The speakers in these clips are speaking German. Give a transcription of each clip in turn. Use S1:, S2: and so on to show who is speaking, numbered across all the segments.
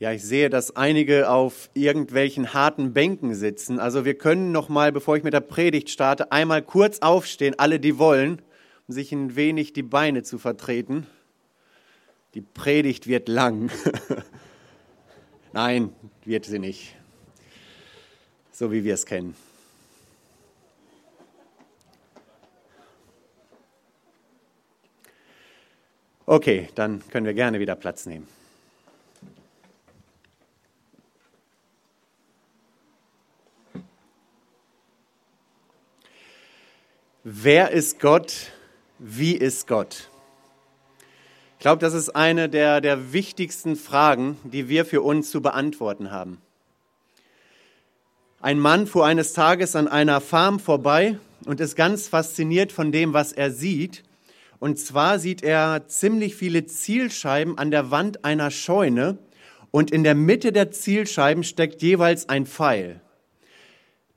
S1: Ja, ich sehe, dass einige auf irgendwelchen harten Bänken sitzen. Also wir können noch mal, bevor ich mit der Predigt starte, einmal kurz aufstehen, alle, die wollen, um sich ein wenig die Beine zu vertreten. Die Predigt wird lang. Nein, wird sie nicht. So wie wir es kennen. Okay, dann können wir gerne wieder Platz nehmen. Wer ist Gott? Wie ist Gott? Ich glaube, das ist eine der, der wichtigsten Fragen, die wir für uns zu beantworten haben. Ein Mann fuhr eines Tages an einer Farm vorbei und ist ganz fasziniert von dem, was er sieht. Und zwar sieht er ziemlich viele Zielscheiben an der Wand einer Scheune und in der Mitte der Zielscheiben steckt jeweils ein Pfeil.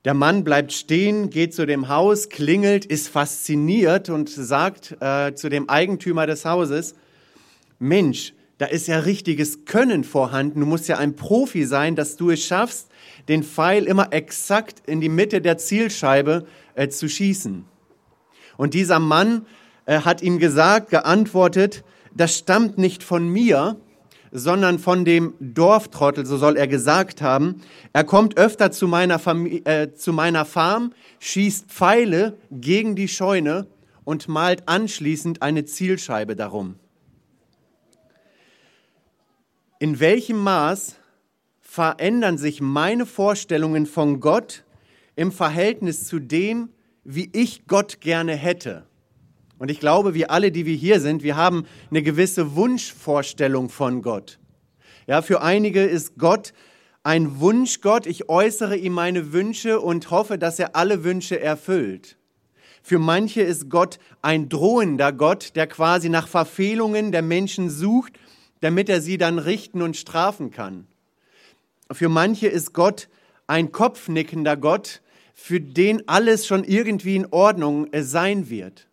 S1: Der Mann bleibt stehen, geht zu dem Haus, klingelt, ist fasziniert und sagt äh, zu dem Eigentümer des Hauses, Mensch, da ist ja richtiges Können vorhanden. Du musst ja ein Profi sein, dass du es schaffst, den Pfeil immer exakt in die Mitte der Zielscheibe äh, zu schießen. Und dieser Mann äh, hat ihm gesagt, geantwortet, das stammt nicht von mir, sondern von dem Dorftrottel, so soll er gesagt haben. Er kommt öfter zu meiner, Familie, äh, zu meiner Farm, schießt Pfeile gegen die Scheune und malt anschließend eine Zielscheibe darum. In welchem Maß verändern sich meine Vorstellungen von Gott im Verhältnis zu dem, wie ich Gott gerne hätte? Und ich glaube, wir alle, die wir hier sind, wir haben eine gewisse Wunschvorstellung von Gott. Ja, für einige ist Gott ein Wunschgott. Ich äußere ihm meine Wünsche und hoffe, dass er alle Wünsche erfüllt. Für manche ist Gott ein drohender Gott, der quasi nach Verfehlungen der Menschen sucht, damit er sie dann richten und strafen kann. Für manche ist Gott ein kopfnickender Gott, für den alles schon irgendwie in Ordnung sein wird.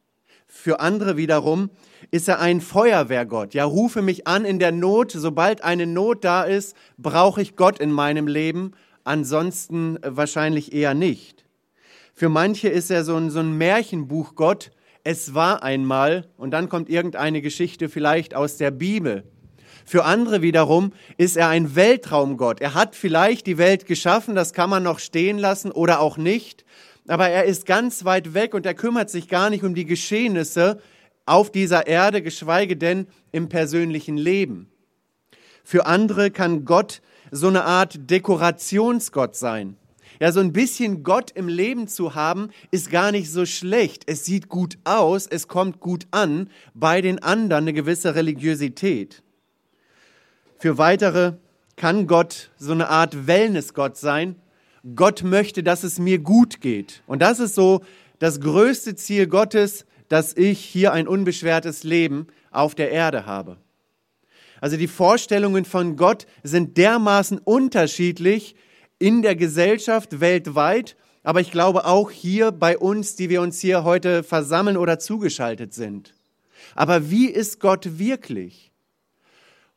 S1: Für andere wiederum ist er ein Feuerwehrgott. Ja, rufe mich an in der Not. Sobald eine Not da ist, brauche ich Gott in meinem Leben. Ansonsten wahrscheinlich eher nicht. Für manche ist er so ein, so ein Märchenbuchgott. Es war einmal und dann kommt irgendeine Geschichte vielleicht aus der Bibel. Für andere wiederum ist er ein Weltraumgott. Er hat vielleicht die Welt geschaffen, das kann man noch stehen lassen oder auch nicht aber er ist ganz weit weg und er kümmert sich gar nicht um die Geschehnisse auf dieser Erde, geschweige denn im persönlichen Leben. Für andere kann Gott so eine Art Dekorationsgott sein. Ja, so ein bisschen Gott im Leben zu haben, ist gar nicht so schlecht. Es sieht gut aus, es kommt gut an, bei den anderen eine gewisse Religiosität. Für weitere kann Gott so eine Art Wellnessgott sein, Gott möchte, dass es mir gut geht. Und das ist so das größte Ziel Gottes, dass ich hier ein unbeschwertes Leben auf der Erde habe. Also die Vorstellungen von Gott sind dermaßen unterschiedlich in der Gesellschaft weltweit, aber ich glaube auch hier bei uns, die wir uns hier heute versammeln oder zugeschaltet sind. Aber wie ist Gott wirklich?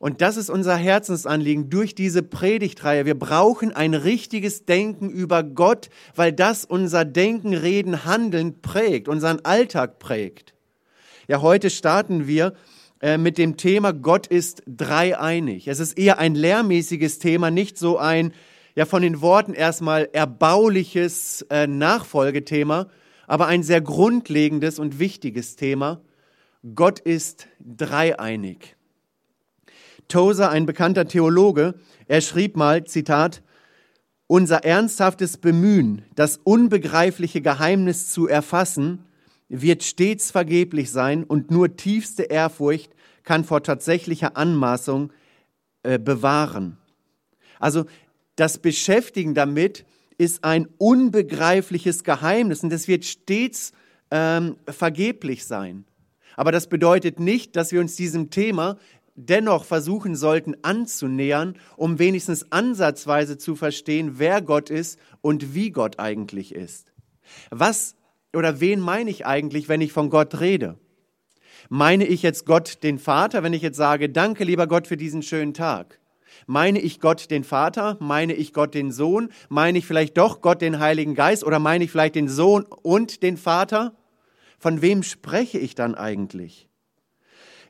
S1: Und das ist unser Herzensanliegen durch diese Predigtreihe. Wir brauchen ein richtiges Denken über Gott, weil das unser Denken, Reden, Handeln prägt, unseren Alltag prägt. Ja, heute starten wir äh, mit dem Thema Gott ist dreieinig. Es ist eher ein lehrmäßiges Thema, nicht so ein, ja, von den Worten erstmal erbauliches äh, Nachfolgethema, aber ein sehr grundlegendes und wichtiges Thema. Gott ist dreieinig. Tozer, ein bekannter Theologe, er schrieb mal, Zitat, unser ernsthaftes Bemühen, das unbegreifliche Geheimnis zu erfassen, wird stets vergeblich sein und nur tiefste Ehrfurcht kann vor tatsächlicher Anmaßung äh, bewahren. Also das Beschäftigen damit ist ein unbegreifliches Geheimnis und es wird stets ähm, vergeblich sein. Aber das bedeutet nicht, dass wir uns diesem Thema dennoch versuchen sollten anzunähern, um wenigstens ansatzweise zu verstehen, wer Gott ist und wie Gott eigentlich ist. Was oder wen meine ich eigentlich, wenn ich von Gott rede? Meine ich jetzt Gott den Vater, wenn ich jetzt sage, danke lieber Gott für diesen schönen Tag? Meine ich Gott den Vater? Meine ich Gott den Sohn? Meine ich vielleicht doch Gott den Heiligen Geist? Oder meine ich vielleicht den Sohn und den Vater? Von wem spreche ich dann eigentlich?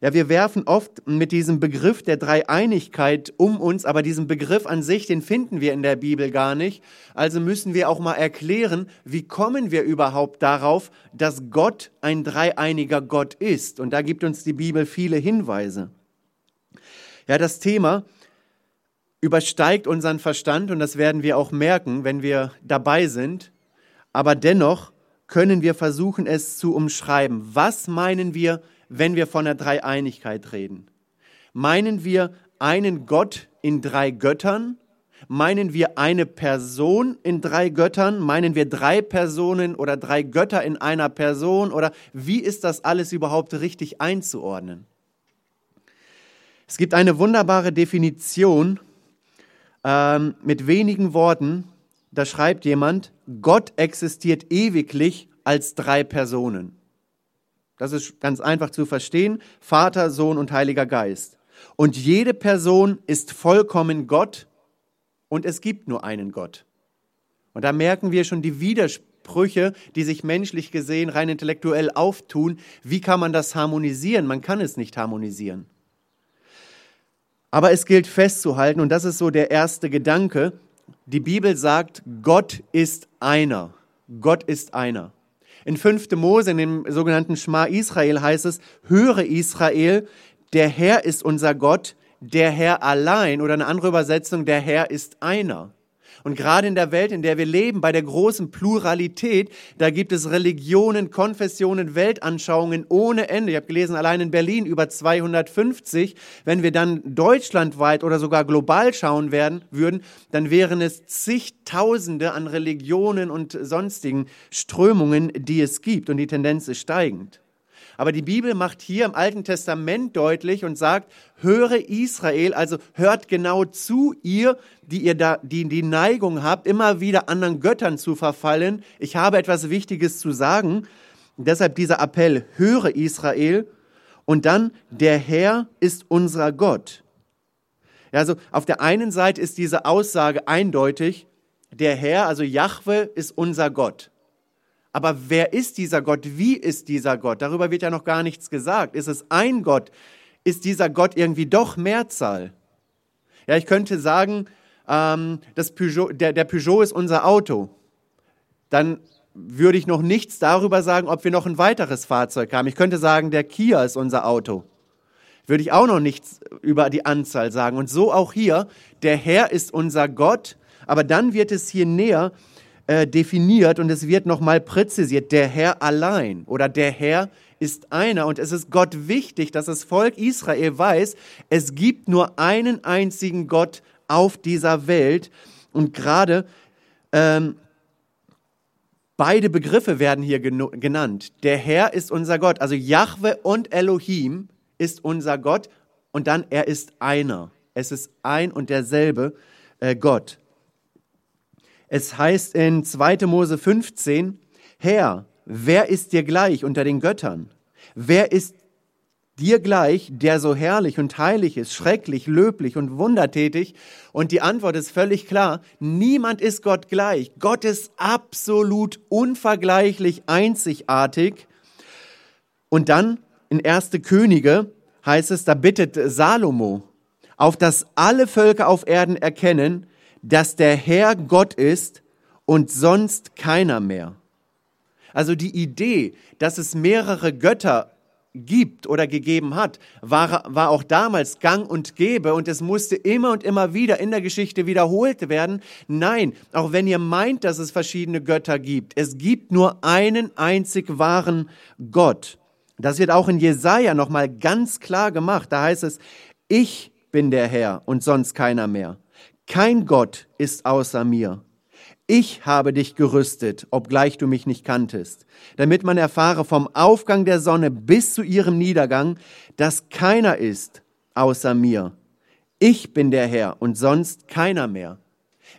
S1: Ja, wir werfen oft mit diesem Begriff der Dreieinigkeit um uns, aber diesen Begriff an sich, den finden wir in der Bibel gar nicht. Also müssen wir auch mal erklären, wie kommen wir überhaupt darauf, dass Gott ein dreieiniger Gott ist. Und da gibt uns die Bibel viele Hinweise. Ja, das Thema übersteigt unseren Verstand und das werden wir auch merken, wenn wir dabei sind. Aber dennoch können wir versuchen, es zu umschreiben. Was meinen wir wenn wir von der Dreieinigkeit reden? Meinen wir einen Gott in drei Göttern? Meinen wir eine Person in drei Göttern? Meinen wir drei Personen oder drei Götter in einer Person? Oder wie ist das alles überhaupt richtig einzuordnen? Es gibt eine wunderbare Definition ähm, mit wenigen Worten. Da schreibt jemand, Gott existiert ewiglich als drei Personen. Das ist ganz einfach zu verstehen. Vater, Sohn und Heiliger Geist. Und jede Person ist vollkommen Gott und es gibt nur einen Gott. Und da merken wir schon die Widersprüche, die sich menschlich gesehen rein intellektuell auftun. Wie kann man das harmonisieren? Man kann es nicht harmonisieren. Aber es gilt festzuhalten, und das ist so der erste Gedanke, die Bibel sagt, Gott ist einer. Gott ist einer. In 5. Mose, in dem sogenannten Schma Israel heißt es, höre Israel, der Herr ist unser Gott, der Herr allein oder eine andere Übersetzung, der Herr ist einer. Und gerade in der Welt, in der wir leben, bei der großen Pluralität, da gibt es Religionen, Konfessionen, Weltanschauungen ohne Ende. Ich habe gelesen, allein in Berlin über 250. Wenn wir dann deutschlandweit oder sogar global schauen werden, würden, dann wären es zigtausende an Religionen und sonstigen Strömungen, die es gibt. Und die Tendenz ist steigend. Aber die Bibel macht hier im Alten Testament deutlich und sagt, höre Israel, also hört genau zu ihr, die ihr da, die die Neigung habt, immer wieder anderen Göttern zu verfallen. Ich habe etwas Wichtiges zu sagen. deshalb dieser Appell, höre Israel. Und dann, der Herr ist unser Gott. Ja, also auf der einen Seite ist diese Aussage eindeutig, der Herr, also Jahwe, ist unser Gott. Aber wer ist dieser Gott? Wie ist dieser Gott? Darüber wird ja noch gar nichts gesagt. Ist es ein Gott? Ist dieser Gott irgendwie doch Mehrzahl? Ja, ich könnte sagen, ähm, das Peugeot, der, der Peugeot ist unser Auto. Dann würde ich noch nichts darüber sagen, ob wir noch ein weiteres Fahrzeug haben. Ich könnte sagen, der Kia ist unser Auto. Würde ich auch noch nichts über die Anzahl sagen. Und so auch hier, der Herr ist unser Gott, aber dann wird es hier näher äh, definiert und es wird nochmal präzisiert, der Herr allein oder der Herr ist einer. Und es ist Gott wichtig, dass das Volk Israel weiß, es gibt nur einen einzigen Gott auf dieser Welt. Und gerade ähm, beide Begriffe werden hier genannt. Der Herr ist unser Gott, also Jahwe und Elohim ist unser Gott und dann er ist einer. Es ist ein und derselbe äh, Gott. Es heißt in 2. Mose 15, Herr, wer ist dir gleich unter den Göttern? Wer ist dir gleich, der so herrlich und heilig ist, schrecklich, löblich und wundertätig? Und die Antwort ist völlig klar, niemand ist Gott gleich. Gott ist absolut unvergleichlich einzigartig. Und dann in 1. Könige heißt es, da bittet Salomo, auf dass alle Völker auf Erden erkennen, dass der Herr Gott ist und sonst keiner mehr. Also die Idee, dass es mehrere Götter gibt oder gegeben hat, war, war auch damals gang und gäbe und es musste immer und immer wieder in der Geschichte wiederholt werden. Nein, auch wenn ihr meint, dass es verschiedene Götter gibt, es gibt nur einen einzig wahren Gott. Das wird auch in Jesaja nochmal ganz klar gemacht. Da heißt es, ich bin der Herr und sonst keiner mehr. Kein Gott ist außer mir. Ich habe dich gerüstet, obgleich du mich nicht kanntest, damit man erfahre vom Aufgang der Sonne bis zu ihrem Niedergang, dass keiner ist außer mir. Ich bin der Herr und sonst keiner mehr.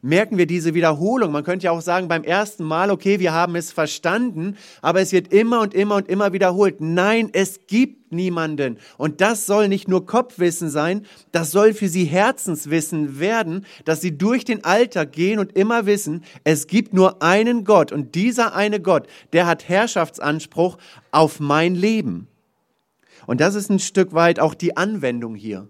S1: Merken wir diese Wiederholung. Man könnte ja auch sagen, beim ersten Mal, okay, wir haben es verstanden, aber es wird immer und immer und immer wiederholt. Nein, es gibt niemanden. Und das soll nicht nur Kopfwissen sein, das soll für sie Herzenswissen werden, dass sie durch den Alltag gehen und immer wissen, es gibt nur einen Gott. Und dieser eine Gott, der hat Herrschaftsanspruch auf mein Leben. Und das ist ein Stück weit auch die Anwendung hier.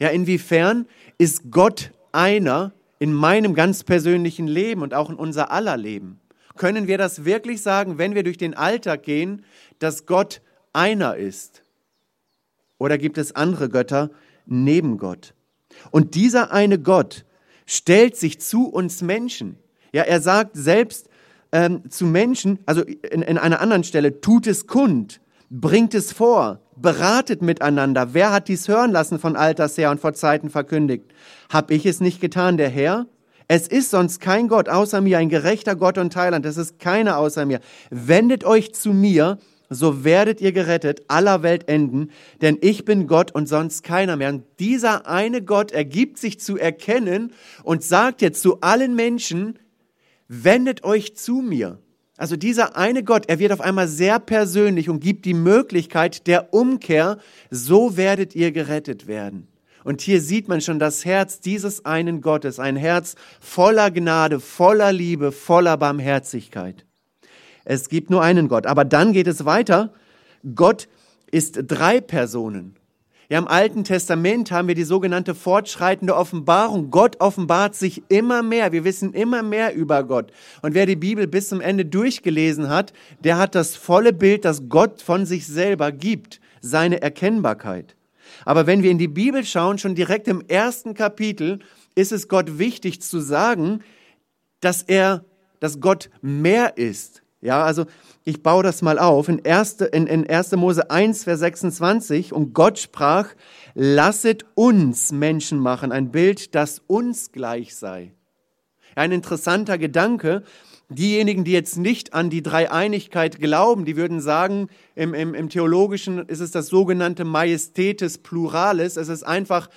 S1: Ja, inwiefern ist Gott einer in meinem ganz persönlichen Leben und auch in unser aller Leben? Können wir das wirklich sagen, wenn wir durch den Alltag gehen, dass Gott einer ist? Oder gibt es andere Götter neben Gott? Und dieser eine Gott stellt sich zu uns Menschen. Ja, er sagt selbst ähm, zu Menschen, also in, in einer anderen Stelle, tut es kund, bringt es vor, beratet miteinander. Wer hat dies hören lassen von Alters her und vor Zeiten verkündigt? Hab ich es nicht getan, der Herr? Es ist sonst kein Gott außer mir, ein gerechter Gott und Heiland. Es ist keiner außer mir. Wendet euch zu mir, so werdet ihr gerettet, aller Welt enden, denn ich bin Gott und sonst keiner mehr. Und dieser eine Gott ergibt sich zu erkennen und sagt jetzt zu allen Menschen, wendet euch zu mir. Also dieser eine Gott, er wird auf einmal sehr persönlich und gibt die Möglichkeit der Umkehr, so werdet ihr gerettet werden. Und hier sieht man schon das Herz dieses einen Gottes, ein Herz voller Gnade, voller Liebe, voller Barmherzigkeit. Es gibt nur einen Gott. Aber dann geht es weiter. Gott ist drei Personen. Ja, im Alten Testament haben wir die sogenannte fortschreitende Offenbarung. Gott offenbart sich immer mehr. Wir wissen immer mehr über Gott. Und wer die Bibel bis zum Ende durchgelesen hat, der hat das volle Bild, das Gott von sich selber gibt, seine Erkennbarkeit. Aber wenn wir in die Bibel schauen, schon direkt im ersten Kapitel, ist es Gott wichtig zu sagen, dass er, dass Gott mehr ist. Ja, also ich baue das mal auf. In 1. In, in 1. Mose 1, Vers 26, und Gott sprach, lasset uns Menschen machen, ein Bild, das uns gleich sei. Ein interessanter Gedanke. Diejenigen, die jetzt nicht an die Dreieinigkeit glauben, die würden sagen, im, im, im Theologischen ist es das sogenannte Majestätes Pluralis. Es ist einfach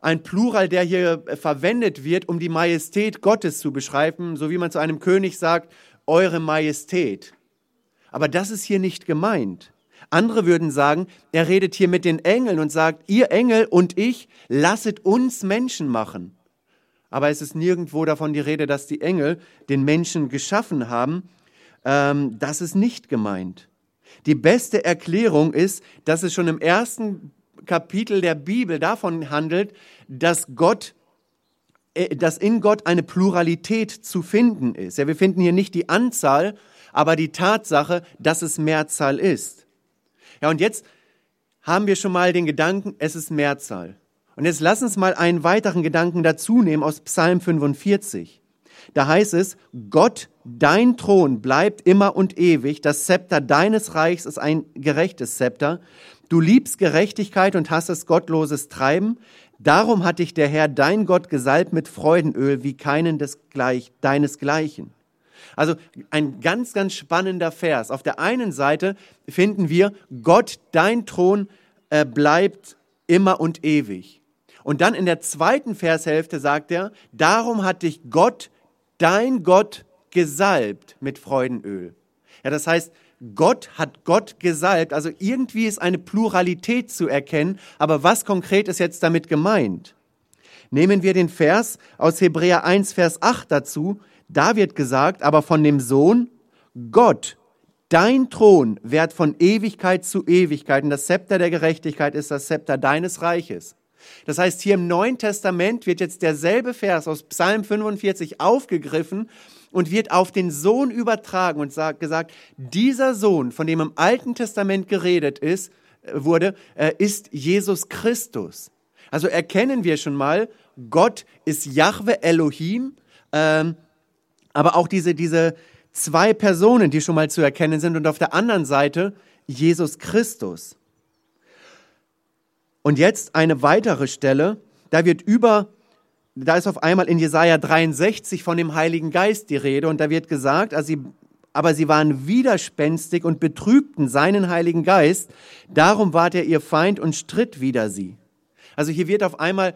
S1: ein Plural, der hier verwendet wird, um die Majestät Gottes zu beschreiben, so wie man zu einem König sagt, Eure Majestät. Aber das ist hier nicht gemeint. Andere würden sagen, er redet hier mit den Engeln und sagt, ihr Engel und ich, lasset uns Menschen machen. Aber es ist nirgendwo davon die Rede, dass die Engel den Menschen geschaffen haben. Ähm, das ist nicht gemeint. Die beste Erklärung ist, dass es schon im ersten Kapitel der Bibel davon handelt, dass Gott dass in Gott eine Pluralität zu finden ist. Ja, wir finden hier nicht die Anzahl, aber die Tatsache, dass es Mehrzahl ist. Ja, und jetzt haben wir schon mal den Gedanken, es ist Mehrzahl. Und jetzt lass uns mal einen weiteren Gedanken dazu nehmen aus Psalm 45. Da heißt es, Gott, dein Thron bleibt immer und ewig, das Zepter deines Reichs ist ein gerechtes Zepter. Du liebst Gerechtigkeit und hast gottloses Treiben. Darum hat dich der Herr, dein Gott, gesalbt mit Freudenöl wie keinen des Gleich, deinesgleichen. Also ein ganz, ganz spannender Vers. Auf der einen Seite finden wir, Gott, dein Thron äh, bleibt immer und ewig. Und dann in der zweiten Vershälfte sagt er, darum hat dich Gott, dein Gott, gesalbt mit Freudenöl. Ja, das heißt, Gott hat Gott gesalbt. Also irgendwie ist eine Pluralität zu erkennen. Aber was konkret ist jetzt damit gemeint? Nehmen wir den Vers aus Hebräer 1, Vers 8 dazu. Da wird gesagt, aber von dem Sohn, Gott, dein Thron währt von Ewigkeit zu Ewigkeit und das Zepter der Gerechtigkeit ist das Zepter deines Reiches. Das heißt, hier im Neuen Testament wird jetzt derselbe Vers aus Psalm 45 aufgegriffen und wird auf den Sohn übertragen und sagt, gesagt, dieser Sohn, von dem im Alten Testament geredet ist, äh, wurde, äh, ist Jesus Christus. Also erkennen wir schon mal, Gott ist Jahwe Elohim, ähm, aber auch diese, diese zwei Personen, die schon mal zu erkennen sind und auf der anderen Seite Jesus Christus. Und jetzt eine weitere Stelle, da wird über da ist auf einmal in Jesaja 63 von dem Heiligen Geist die Rede und da wird gesagt, also sie, aber sie waren widerspenstig und betrübten seinen Heiligen Geist, darum ward er ihr Feind und stritt wider sie. Also hier wird auf einmal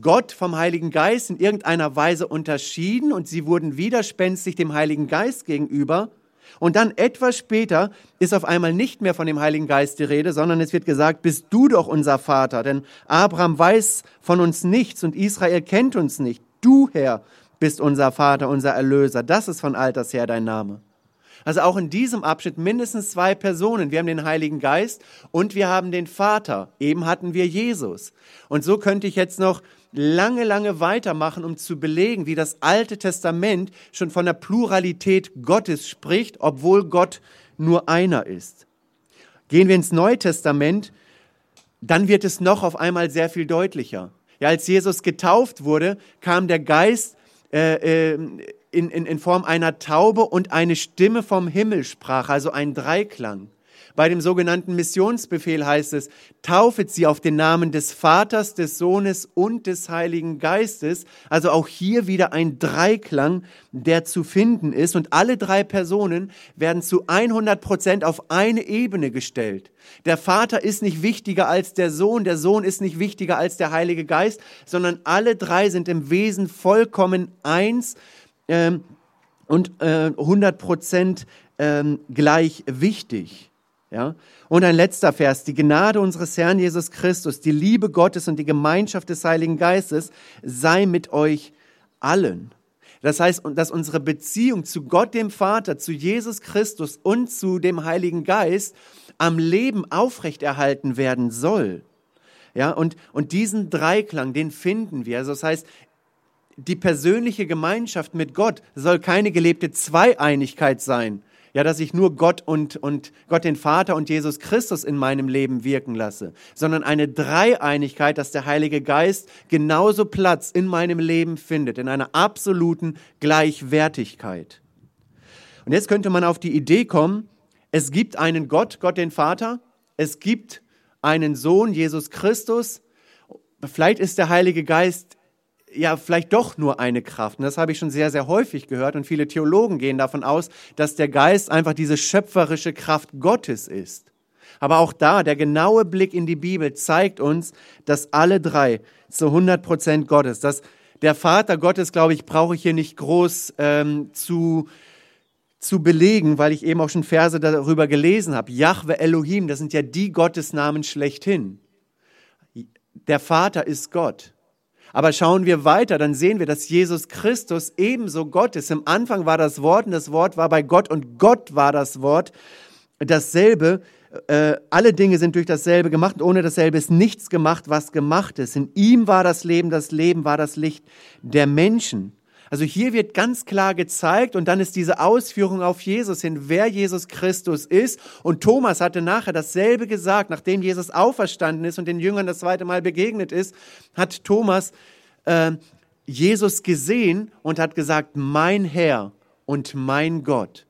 S1: Gott vom Heiligen Geist in irgendeiner Weise unterschieden und sie wurden widerspenstig dem Heiligen Geist gegenüber. Und dann etwas später ist auf einmal nicht mehr von dem Heiligen Geist die Rede, sondern es wird gesagt, bist du doch unser Vater, denn Abraham weiß von uns nichts und Israel kennt uns nicht. Du, Herr, bist unser Vater, unser Erlöser. Das ist von alters her dein Name. Also auch in diesem Abschnitt mindestens zwei Personen. Wir haben den Heiligen Geist und wir haben den Vater. Eben hatten wir Jesus. Und so könnte ich jetzt noch lange, lange weitermachen, um zu belegen, wie das Alte Testament schon von der Pluralität Gottes spricht, obwohl Gott nur einer ist. Gehen wir ins Neue Testament, dann wird es noch auf einmal sehr viel deutlicher. Ja, als Jesus getauft wurde, kam der Geist äh, äh, in, in, in Form einer Taube und eine Stimme vom Himmel sprach, also ein Dreiklang. Bei dem sogenannten Missionsbefehl heißt es, taufet sie auf den Namen des Vaters, des Sohnes und des Heiligen Geistes. Also auch hier wieder ein Dreiklang, der zu finden ist. Und alle drei Personen werden zu 100 Prozent auf eine Ebene gestellt. Der Vater ist nicht wichtiger als der Sohn, der Sohn ist nicht wichtiger als der Heilige Geist, sondern alle drei sind im Wesen vollkommen eins ähm, und äh, 100 Prozent ähm, gleich wichtig. Ja? Und ein letzter Vers. Die Gnade unseres Herrn Jesus Christus, die Liebe Gottes und die Gemeinschaft des Heiligen Geistes sei mit euch allen. Das heißt, dass unsere Beziehung zu Gott, dem Vater, zu Jesus Christus und zu dem Heiligen Geist am Leben aufrechterhalten werden soll. Ja, und, und diesen Dreiklang, den finden wir. Also das heißt, die persönliche Gemeinschaft mit Gott soll keine gelebte Zweieinigkeit sein, ja, dass ich nur Gott und, und Gott den Vater und Jesus Christus in meinem Leben wirken lasse, sondern eine Dreieinigkeit, dass der Heilige Geist genauso Platz in meinem Leben findet, in einer absoluten Gleichwertigkeit. Und jetzt könnte man auf die Idee kommen, es gibt einen Gott, Gott den Vater, es gibt einen Sohn, Jesus Christus, vielleicht ist der Heilige Geist ja vielleicht doch nur eine Kraft. Und das habe ich schon sehr, sehr häufig gehört. Und viele Theologen gehen davon aus, dass der Geist einfach diese schöpferische Kraft Gottes ist. Aber auch da, der genaue Blick in die Bibel zeigt uns, dass alle drei zu 100 Prozent Gottes, dass der Vater Gottes, glaube ich, brauche ich hier nicht groß ähm, zu, zu belegen, weil ich eben auch schon Verse darüber gelesen habe. Yahweh Elohim, das sind ja die Gottesnamen schlechthin. Der Vater ist Gott. Aber schauen wir weiter, dann sehen wir, dass Jesus Christus ebenso Gott ist. Im Anfang war das Wort und das Wort war bei Gott und Gott war das Wort. Dasselbe, äh, alle Dinge sind durch dasselbe gemacht ohne dasselbe ist nichts gemacht, was gemacht ist. In ihm war das Leben, das Leben war das Licht der Menschen. Also hier wird ganz klar gezeigt und dann ist diese Ausführung auf Jesus hin, wer Jesus Christus ist. Und Thomas hatte nachher dasselbe gesagt, nachdem Jesus auferstanden ist und den Jüngern das zweite Mal begegnet ist, hat Thomas äh, Jesus gesehen und hat gesagt, mein Herr und mein Gott.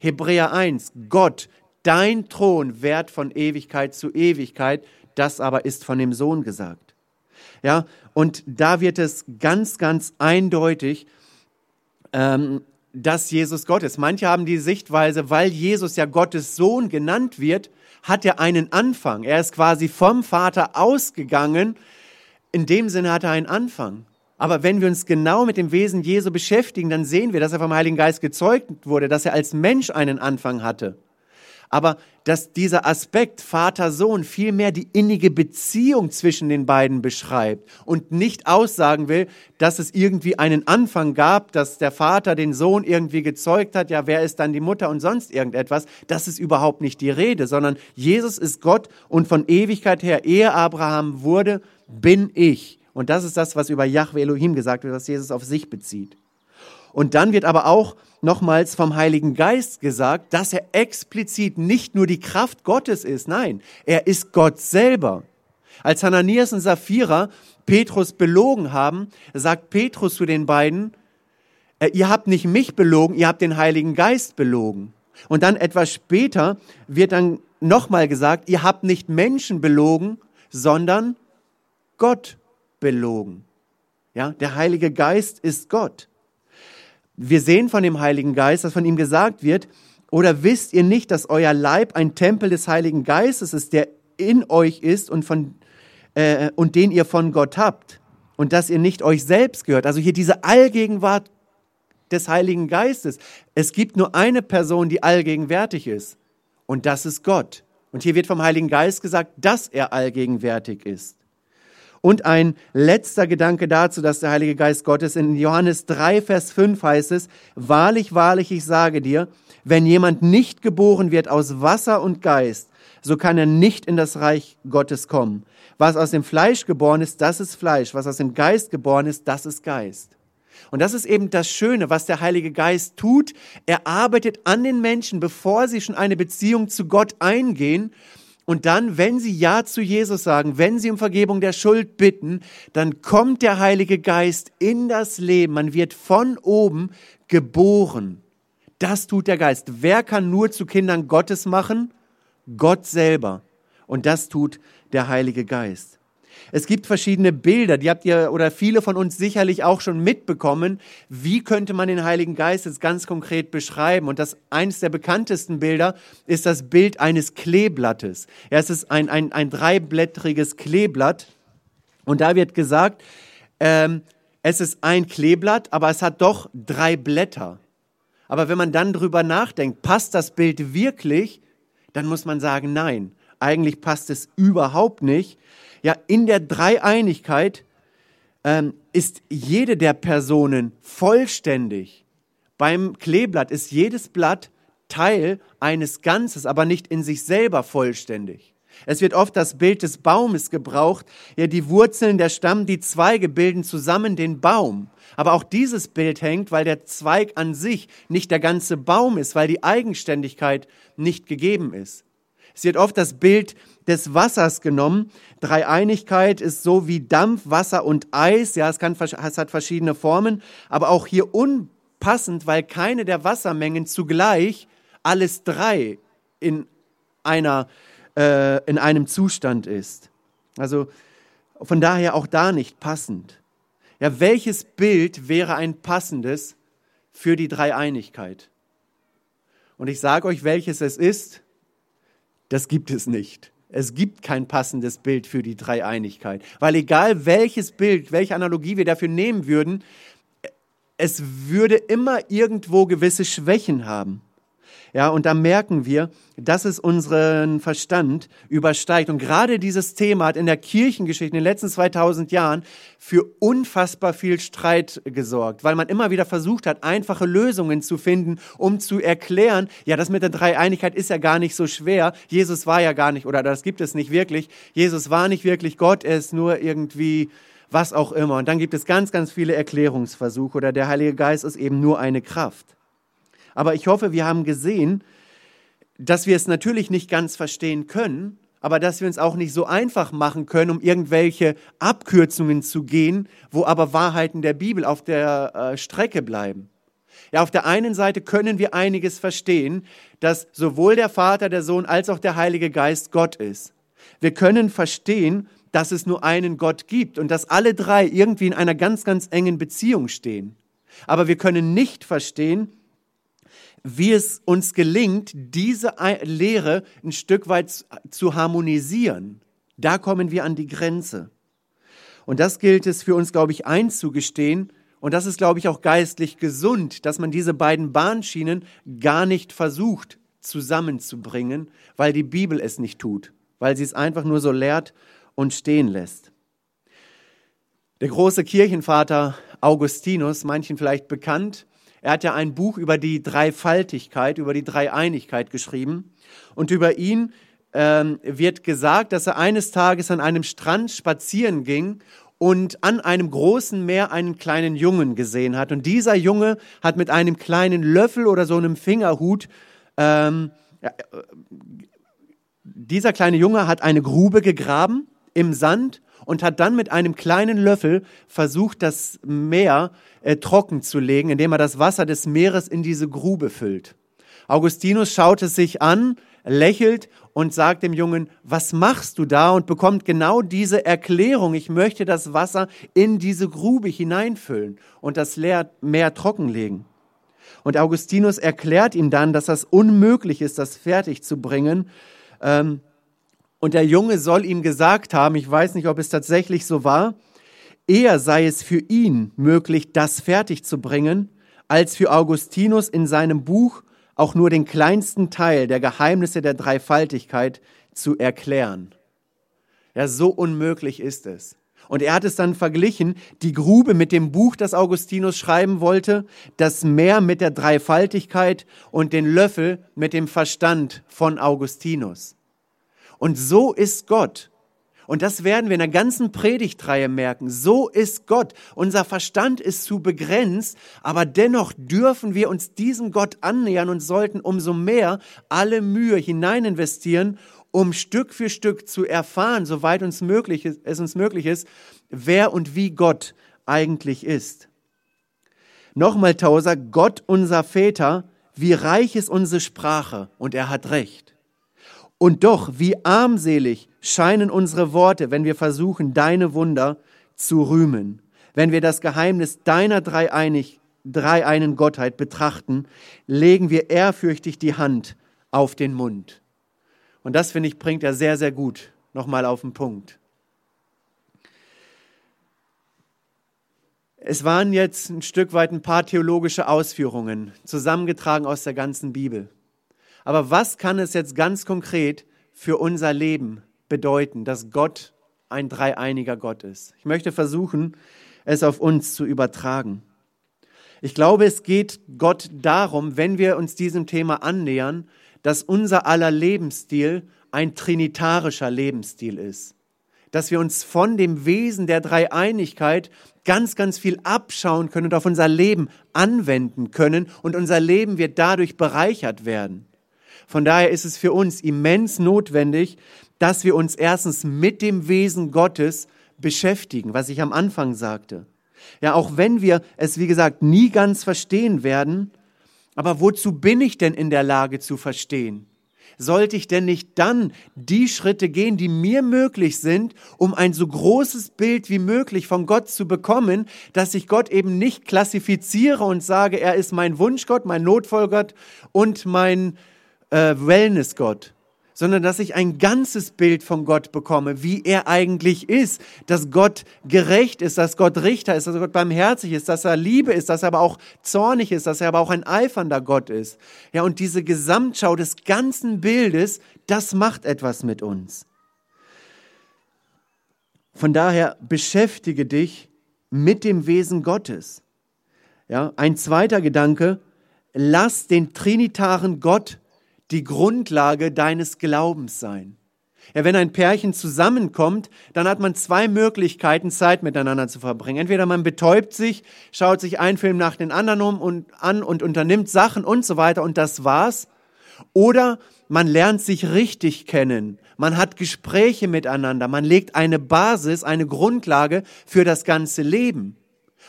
S1: Hebräer 1, Gott, dein Thron währt von Ewigkeit zu Ewigkeit, das aber ist von dem Sohn gesagt. Ja, und da wird es ganz, ganz eindeutig, ähm, dass Jesus Gott ist. Manche haben die Sichtweise, weil Jesus ja Gottes Sohn genannt wird, hat er einen Anfang. Er ist quasi vom Vater ausgegangen. In dem Sinne hat er einen Anfang. Aber wenn wir uns genau mit dem Wesen Jesu beschäftigen, dann sehen wir, dass er vom Heiligen Geist gezeugt wurde, dass er als Mensch einen Anfang hatte aber dass dieser Aspekt Vater-Sohn vielmehr die innige Beziehung zwischen den beiden beschreibt und nicht aussagen will, dass es irgendwie einen Anfang gab, dass der Vater den Sohn irgendwie gezeugt hat, ja, wer ist dann die Mutter und sonst irgendetwas. Das ist überhaupt nicht die Rede, sondern Jesus ist Gott und von Ewigkeit her, ehe Abraham wurde, bin ich. Und das ist das, was über Yahweh Elohim gesagt wird, was Jesus auf sich bezieht. Und dann wird aber auch nochmals vom Heiligen Geist gesagt, dass er explizit nicht nur die Kraft Gottes ist, nein, er ist Gott selber. Als Hananias und Sapphira Petrus belogen haben, sagt Petrus zu den beiden, äh, ihr habt nicht mich belogen, ihr habt den Heiligen Geist belogen. Und dann etwas später wird dann nochmal gesagt, ihr habt nicht Menschen belogen, sondern Gott belogen. Ja, der Heilige Geist ist Gott. Wir sehen von dem Heiligen Geist, dass von ihm gesagt wird, oder wisst ihr nicht, dass euer Leib ein Tempel des Heiligen Geistes ist, der in euch ist und, von, äh, und den ihr von Gott habt? und dass ihr nicht euch selbst gehört. Also hier diese Allgegenwart des Heiligen Geistes. Es gibt nur eine Person, die allgegenwärtig ist und das ist Gott. Und hier wird vom Heiligen Geist gesagt, dass er allgegenwärtig ist. Und ein letzter Gedanke dazu, dass der Heilige Geist Gottes in Johannes 3, Vers 5 heißt es, wahrlich, wahrlich, ich sage dir, wenn jemand nicht geboren wird aus Wasser und Geist, so kann er nicht in das Reich Gottes kommen. Was aus dem Fleisch geboren ist, das ist Fleisch. Was aus dem Geist geboren ist, das ist Geist. Und das ist eben das Schöne, was der Heilige Geist tut. Er arbeitet an den Menschen, bevor sie schon eine Beziehung zu Gott eingehen und dann, wenn sie Ja zu Jesus sagen, wenn sie um Vergebung der Schuld bitten, dann kommt der Heilige Geist in das Leben. Man wird von oben geboren. Das tut der Geist. Wer kann nur zu Kindern Gottes machen? Gott selber. Und das tut der Heilige Geist. Es gibt verschiedene Bilder, die habt ihr oder viele von uns sicherlich auch schon mitbekommen. Wie könnte man den Heiligen Geist jetzt ganz konkret beschreiben? Und das eines der bekanntesten Bilder ist das Bild eines Kleeblattes. Ja, es ist ein, ein, ein dreiblättriges Kleeblatt. Und da wird gesagt, ähm, es ist ein Kleeblatt, aber es hat doch drei Blätter. Aber wenn man dann drüber nachdenkt, passt das Bild wirklich, dann muss man sagen, nein, eigentlich passt es überhaupt nicht, ja, in der Dreieinigkeit ähm, ist jede der Personen vollständig. Beim Kleeblatt ist jedes Blatt Teil eines Ganzes, aber nicht in sich selber vollständig. Es wird oft das Bild des Baumes gebraucht. Ja, die Wurzeln, der Stamm, die Zweige bilden zusammen den Baum. Aber auch dieses Bild hängt, weil der Zweig an sich nicht der ganze Baum ist, weil die Eigenständigkeit nicht gegeben ist. Es wird oft das Bild des Wassers genommen. Dreieinigkeit ist so wie Dampf, Wasser und Eis. Ja, es, kann, es hat verschiedene Formen, aber auch hier unpassend, weil keine der Wassermengen zugleich alles drei in, einer, äh, in einem Zustand ist. Also von daher auch da nicht passend. Ja, welches Bild wäre ein passendes für die Dreieinigkeit? Und ich sage euch, welches es ist. Das gibt es nicht. Es gibt kein passendes Bild für die Dreieinigkeit. Weil egal welches Bild, welche Analogie wir dafür nehmen würden, es würde immer irgendwo gewisse Schwächen haben. Ja, und da merken wir, dass es unseren Verstand übersteigt. Und gerade dieses Thema hat in der Kirchengeschichte in den letzten 2000 Jahren für unfassbar viel Streit gesorgt, weil man immer wieder versucht hat, einfache Lösungen zu finden, um zu erklären, ja, das mit der Dreieinigkeit ist ja gar nicht so schwer. Jesus war ja gar nicht, oder das gibt es nicht wirklich. Jesus war nicht wirklich Gott, er ist nur irgendwie was auch immer. Und dann gibt es ganz, ganz viele Erklärungsversuche oder der Heilige Geist ist eben nur eine Kraft. Aber ich hoffe, wir haben gesehen, dass wir es natürlich nicht ganz verstehen können, aber dass wir uns auch nicht so einfach machen können, um irgendwelche Abkürzungen zu gehen, wo aber Wahrheiten der Bibel auf der äh, Strecke bleiben. Ja, auf der einen Seite können wir einiges verstehen, dass sowohl der Vater, der Sohn als auch der Heilige Geist Gott ist. Wir können verstehen, dass es nur einen Gott gibt und dass alle drei irgendwie in einer ganz, ganz engen Beziehung stehen. Aber wir können nicht verstehen, wie es uns gelingt, diese Lehre ein Stück weit zu harmonisieren. Da kommen wir an die Grenze. Und das gilt es für uns, glaube ich, einzugestehen. Und das ist, glaube ich, auch geistlich gesund, dass man diese beiden Bahnschienen gar nicht versucht zusammenzubringen, weil die Bibel es nicht tut, weil sie es einfach nur so lehrt und stehen lässt. Der große Kirchenvater Augustinus, manchen vielleicht bekannt, er hat ja ein Buch über die Dreifaltigkeit, über die Dreieinigkeit geschrieben. Und über ihn ähm, wird gesagt, dass er eines Tages an einem Strand spazieren ging und an einem großen Meer einen kleinen Jungen gesehen hat. Und dieser Junge hat mit einem kleinen Löffel oder so einem Fingerhut, ähm, äh, dieser kleine Junge hat eine Grube gegraben im Sand und hat dann mit einem kleinen Löffel versucht, das Meer äh, trocken zu legen, indem er das Wasser des Meeres in diese Grube füllt. Augustinus schaut es sich an, lächelt und sagt dem Jungen, was machst du da? Und bekommt genau diese Erklärung, ich möchte das Wasser in diese Grube hineinfüllen und das Meer trockenlegen. Und Augustinus erklärt ihm dann, dass das unmöglich ist, das fertig zu bringen. Ähm, und der Junge soll ihm gesagt haben, ich weiß nicht, ob es tatsächlich so war, eher sei es für ihn möglich, das fertig zu bringen, als für Augustinus in seinem Buch auch nur den kleinsten Teil der Geheimnisse der Dreifaltigkeit zu erklären. Ja, so unmöglich ist es. Und er hat es dann verglichen, die Grube mit dem Buch, das Augustinus schreiben wollte, das Meer mit der Dreifaltigkeit und den Löffel mit dem Verstand von Augustinus. Und so ist Gott. Und das werden wir in der ganzen Predigtreihe merken. So ist Gott. Unser Verstand ist zu begrenzt, aber dennoch dürfen wir uns diesem Gott annähern und sollten umso mehr alle Mühe hinein investieren, um Stück für Stück zu erfahren, soweit uns möglich ist, es uns möglich ist, wer und wie Gott eigentlich ist. Nochmal Tauser, Gott unser Väter, wie reich ist unsere Sprache und er hat recht. Und doch, wie armselig scheinen unsere Worte, wenn wir versuchen, deine Wunder zu rühmen, wenn wir das Geheimnis deiner dreieinig, dreieinen Gottheit betrachten, legen wir ehrfürchtig die Hand auf den Mund. Und das, finde ich, bringt er sehr, sehr gut nochmal auf den Punkt. Es waren jetzt ein Stück weit ein paar theologische Ausführungen, zusammengetragen aus der ganzen Bibel. Aber was kann es jetzt ganz konkret für unser Leben bedeuten, dass Gott ein dreieiniger Gott ist? Ich möchte versuchen, es auf uns zu übertragen. Ich glaube, es geht Gott darum, wenn wir uns diesem Thema annähern, dass unser aller Lebensstil ein trinitarischer Lebensstil ist. Dass wir uns von dem Wesen der Dreieinigkeit ganz, ganz viel abschauen können und auf unser Leben anwenden können und unser Leben wird dadurch bereichert werden. Von daher ist es für uns immens notwendig, dass wir uns erstens mit dem Wesen Gottes beschäftigen, was ich am Anfang sagte. Ja, auch wenn wir es, wie gesagt, nie ganz verstehen werden, aber wozu bin ich denn in der Lage zu verstehen? Sollte ich denn nicht dann die Schritte gehen, die mir möglich sind, um ein so großes Bild wie möglich von Gott zu bekommen, dass ich Gott eben nicht klassifiziere und sage, er ist mein Wunschgott, mein Notfallgott und mein äh, Wellnessgott, sondern dass ich ein ganzes Bild von Gott bekomme, wie er eigentlich ist, dass Gott gerecht ist, dass Gott Richter ist, dass Gott barmherzig ist, dass er Liebe ist, dass er aber auch zornig ist, dass er aber auch ein eifernder Gott ist. Ja, und diese Gesamtschau des ganzen Bildes, das macht etwas mit uns. Von daher beschäftige dich mit dem Wesen Gottes. Ja, ein zweiter Gedanke, lass den trinitaren Gott die Grundlage deines Glaubens sein. Ja, wenn ein Pärchen zusammenkommt, dann hat man zwei Möglichkeiten, Zeit miteinander zu verbringen. Entweder man betäubt sich, schaut sich einen Film nach den anderen um und an und unternimmt Sachen und so weiter und das war's. Oder man lernt sich richtig kennen. Man hat Gespräche miteinander. Man legt eine Basis, eine Grundlage für das ganze Leben.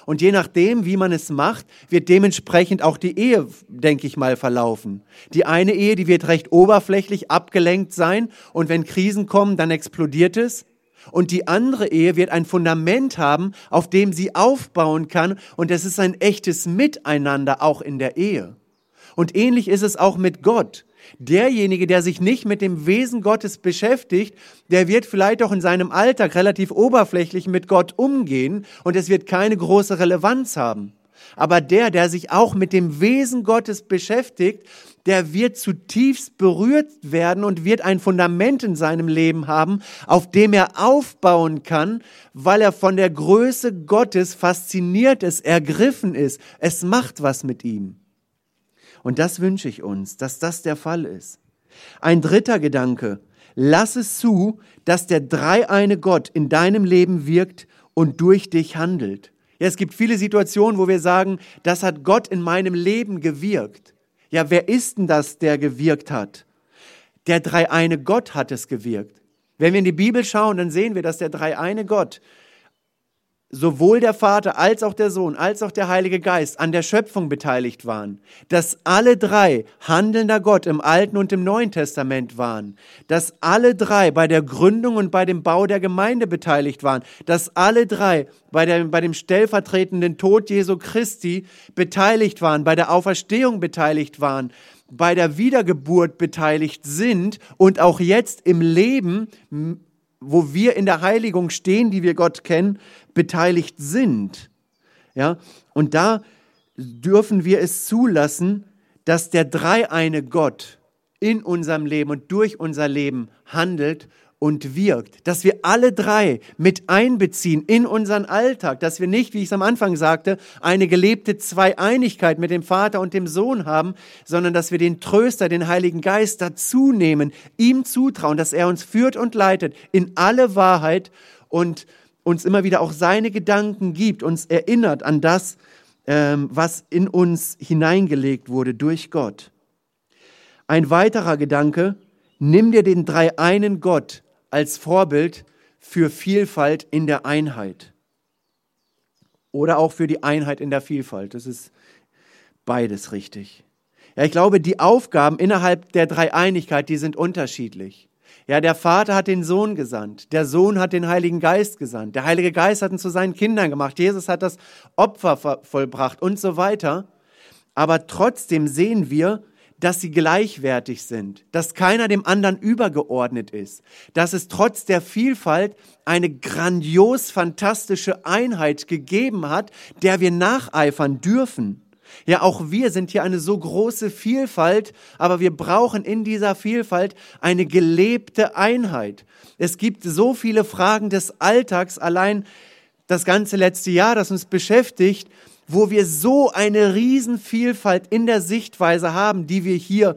S1: Und je nachdem, wie man es macht, wird dementsprechend auch die Ehe, denke ich mal, verlaufen. Die eine Ehe, die wird recht oberflächlich abgelenkt sein und wenn Krisen kommen, dann explodiert es. Und die andere Ehe wird ein Fundament haben, auf dem sie aufbauen kann und es ist ein echtes Miteinander auch in der Ehe. Und ähnlich ist es auch mit Gott. Derjenige, der sich nicht mit dem Wesen Gottes beschäftigt, der wird vielleicht auch in seinem Alltag relativ oberflächlich mit Gott umgehen und es wird keine große Relevanz haben. Aber der, der sich auch mit dem Wesen Gottes beschäftigt, der wird zutiefst berührt werden und wird ein Fundament in seinem Leben haben, auf dem er aufbauen kann, weil er von der Größe Gottes fasziniert ist, ergriffen ist. Es macht was mit ihm. Und das wünsche ich uns, dass das der Fall ist. Ein dritter Gedanke. Lass es zu, dass der dreieine Gott in deinem Leben wirkt und durch dich handelt. Ja, es gibt viele Situationen, wo wir sagen, das hat Gott in meinem Leben gewirkt. Ja, wer ist denn das, der gewirkt hat? Der dreieine Gott hat es gewirkt. Wenn wir in die Bibel schauen, dann sehen wir, dass der dreieine Gott sowohl der Vater als auch der Sohn als auch der Heilige Geist an der Schöpfung beteiligt waren, dass alle drei handelnder Gott im Alten und im Neuen Testament waren, dass alle drei bei der Gründung und bei dem Bau der Gemeinde beteiligt waren, dass alle drei bei, der, bei dem stellvertretenden Tod Jesu Christi beteiligt waren, bei der Auferstehung beteiligt waren, bei der Wiedergeburt beteiligt sind und auch jetzt im Leben wo wir in der Heiligung stehen, die wir Gott kennen, beteiligt sind. Ja, und da dürfen wir es zulassen, dass der dreieine Gott in unserem Leben und durch unser Leben handelt und wirkt, dass wir alle drei mit einbeziehen in unseren Alltag, dass wir nicht, wie ich es am Anfang sagte, eine gelebte Zweieinigkeit mit dem Vater und dem Sohn haben, sondern dass wir den Tröster, den Heiligen Geist dazu nehmen, ihm zutrauen, dass er uns führt und leitet in alle Wahrheit und uns immer wieder auch seine Gedanken gibt, uns erinnert an das, ähm, was in uns hineingelegt wurde durch Gott. Ein weiterer Gedanke, nimm dir den dreieinen Gott als Vorbild für Vielfalt in der Einheit. Oder auch für die Einheit in der Vielfalt. Das ist beides richtig. Ja, ich glaube, die Aufgaben innerhalb der Dreieinigkeit, die sind unterschiedlich. Ja, der Vater hat den Sohn gesandt, der Sohn hat den Heiligen Geist gesandt, der Heilige Geist hat ihn zu seinen Kindern gemacht, Jesus hat das Opfer vollbracht und so weiter. Aber trotzdem sehen wir, dass sie gleichwertig sind, dass keiner dem anderen übergeordnet ist, dass es trotz der Vielfalt eine grandios fantastische Einheit gegeben hat, der wir nacheifern dürfen. Ja, auch wir sind hier eine so große Vielfalt, aber wir brauchen in dieser Vielfalt eine gelebte Einheit. Es gibt so viele Fragen des Alltags, allein das ganze letzte Jahr, das uns beschäftigt, wo wir so eine Riesenvielfalt in der Sichtweise haben, die wir hier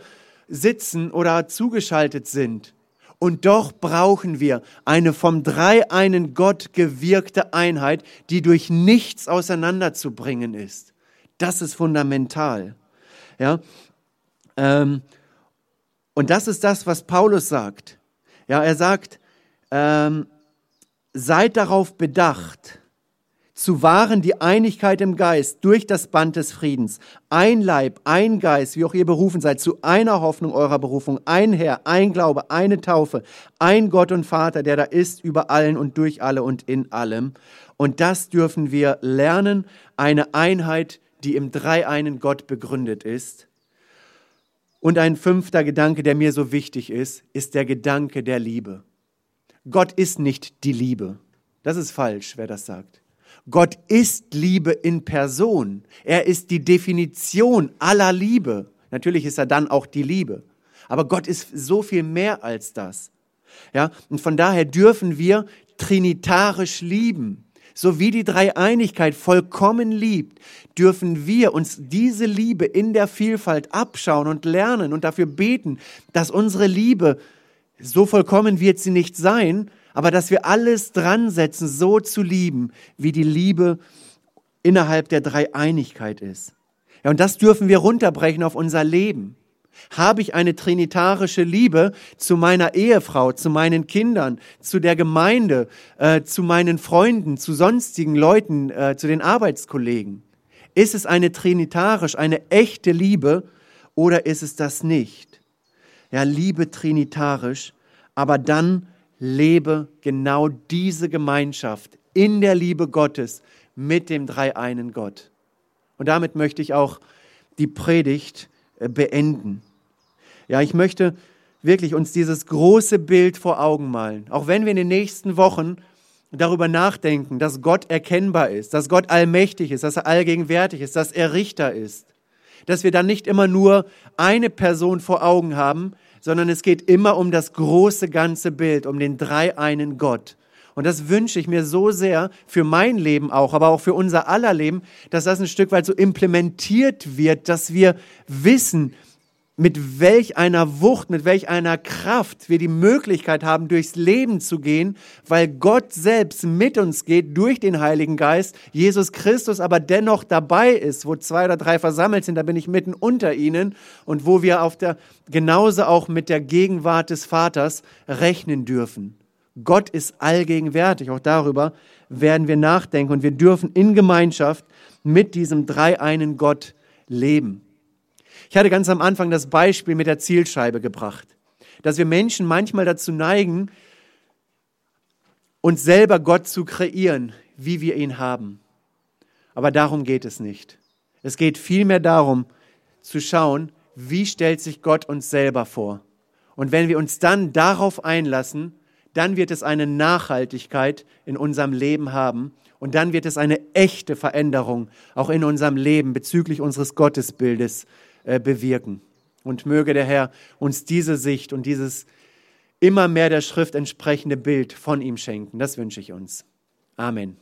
S1: sitzen oder zugeschaltet sind. Und doch brauchen wir eine vom dreieinen Gott gewirkte Einheit, die durch nichts auseinanderzubringen ist. Das ist fundamental. Ja, ähm, und das ist das, was Paulus sagt. Ja, er sagt, ähm, seid darauf bedacht, zu wahren die Einigkeit im Geist durch das Band des Friedens. Ein Leib, ein Geist, wie auch ihr berufen seid, zu einer Hoffnung eurer Berufung, ein Herr, ein Glaube, eine Taufe, ein Gott und Vater, der da ist über allen und durch alle und in allem. Und das dürfen wir lernen, eine Einheit, die im dreieinen Gott begründet ist. Und ein fünfter Gedanke, der mir so wichtig ist, ist der Gedanke der Liebe. Gott ist nicht die Liebe. Das ist falsch, wer das sagt. Gott ist Liebe in Person. Er ist die Definition aller Liebe. Natürlich ist er dann auch die Liebe. Aber Gott ist so viel mehr als das. Ja, und von daher dürfen wir trinitarisch lieben. So wie die Dreieinigkeit vollkommen liebt, dürfen wir uns diese Liebe in der Vielfalt abschauen und lernen und dafür beten, dass unsere Liebe, so vollkommen wird sie nicht sein, aber dass wir alles dran setzen, so zu lieben, wie die Liebe innerhalb der Dreieinigkeit ist. Ja, und das dürfen wir runterbrechen auf unser Leben. Habe ich eine trinitarische Liebe zu meiner Ehefrau, zu meinen Kindern, zu der Gemeinde, äh, zu meinen Freunden, zu sonstigen Leuten, äh, zu den Arbeitskollegen? Ist es eine trinitarisch, eine echte Liebe oder ist es das nicht? Ja, Liebe trinitarisch, aber dann lebe genau diese Gemeinschaft in der Liebe Gottes mit dem dreieinen Gott. Und damit möchte ich auch die Predigt äh, beenden. Ja, ich möchte wirklich uns dieses große Bild vor Augen malen. Auch wenn wir in den nächsten Wochen darüber nachdenken, dass Gott erkennbar ist, dass Gott allmächtig ist, dass er allgegenwärtig ist, dass er Richter ist, dass wir dann nicht immer nur eine Person vor Augen haben, sondern es geht immer um das große ganze Bild, um den dreieinen Gott. Und das wünsche ich mir so sehr für mein Leben auch, aber auch für unser aller Leben, dass das ein Stück weit so implementiert wird, dass wir wissen, mit welch einer Wucht, mit welch einer Kraft wir die Möglichkeit haben, durchs Leben zu gehen, weil Gott selbst mit uns geht durch den Heiligen Geist, Jesus Christus aber dennoch dabei ist, wo zwei oder drei versammelt sind, da bin ich mitten unter ihnen und wo wir auf der, genauso auch mit der Gegenwart des Vaters rechnen dürfen. Gott ist allgegenwärtig, auch darüber werden wir nachdenken und wir dürfen in Gemeinschaft mit diesem dreieinen Gott leben. Ich hatte ganz am Anfang das Beispiel mit der Zielscheibe gebracht, dass wir Menschen manchmal dazu neigen, uns selber Gott zu kreieren, wie wir ihn haben. Aber darum geht es nicht. Es geht vielmehr darum, zu schauen, wie stellt sich Gott uns selber vor. Und wenn wir uns dann darauf einlassen, dann wird es eine Nachhaltigkeit in unserem Leben haben und dann wird es eine echte Veränderung auch in unserem Leben bezüglich unseres Gottesbildes äh, bewirken. Und möge der Herr uns diese Sicht und dieses immer mehr der Schrift entsprechende Bild von ihm schenken. Das wünsche ich uns. Amen.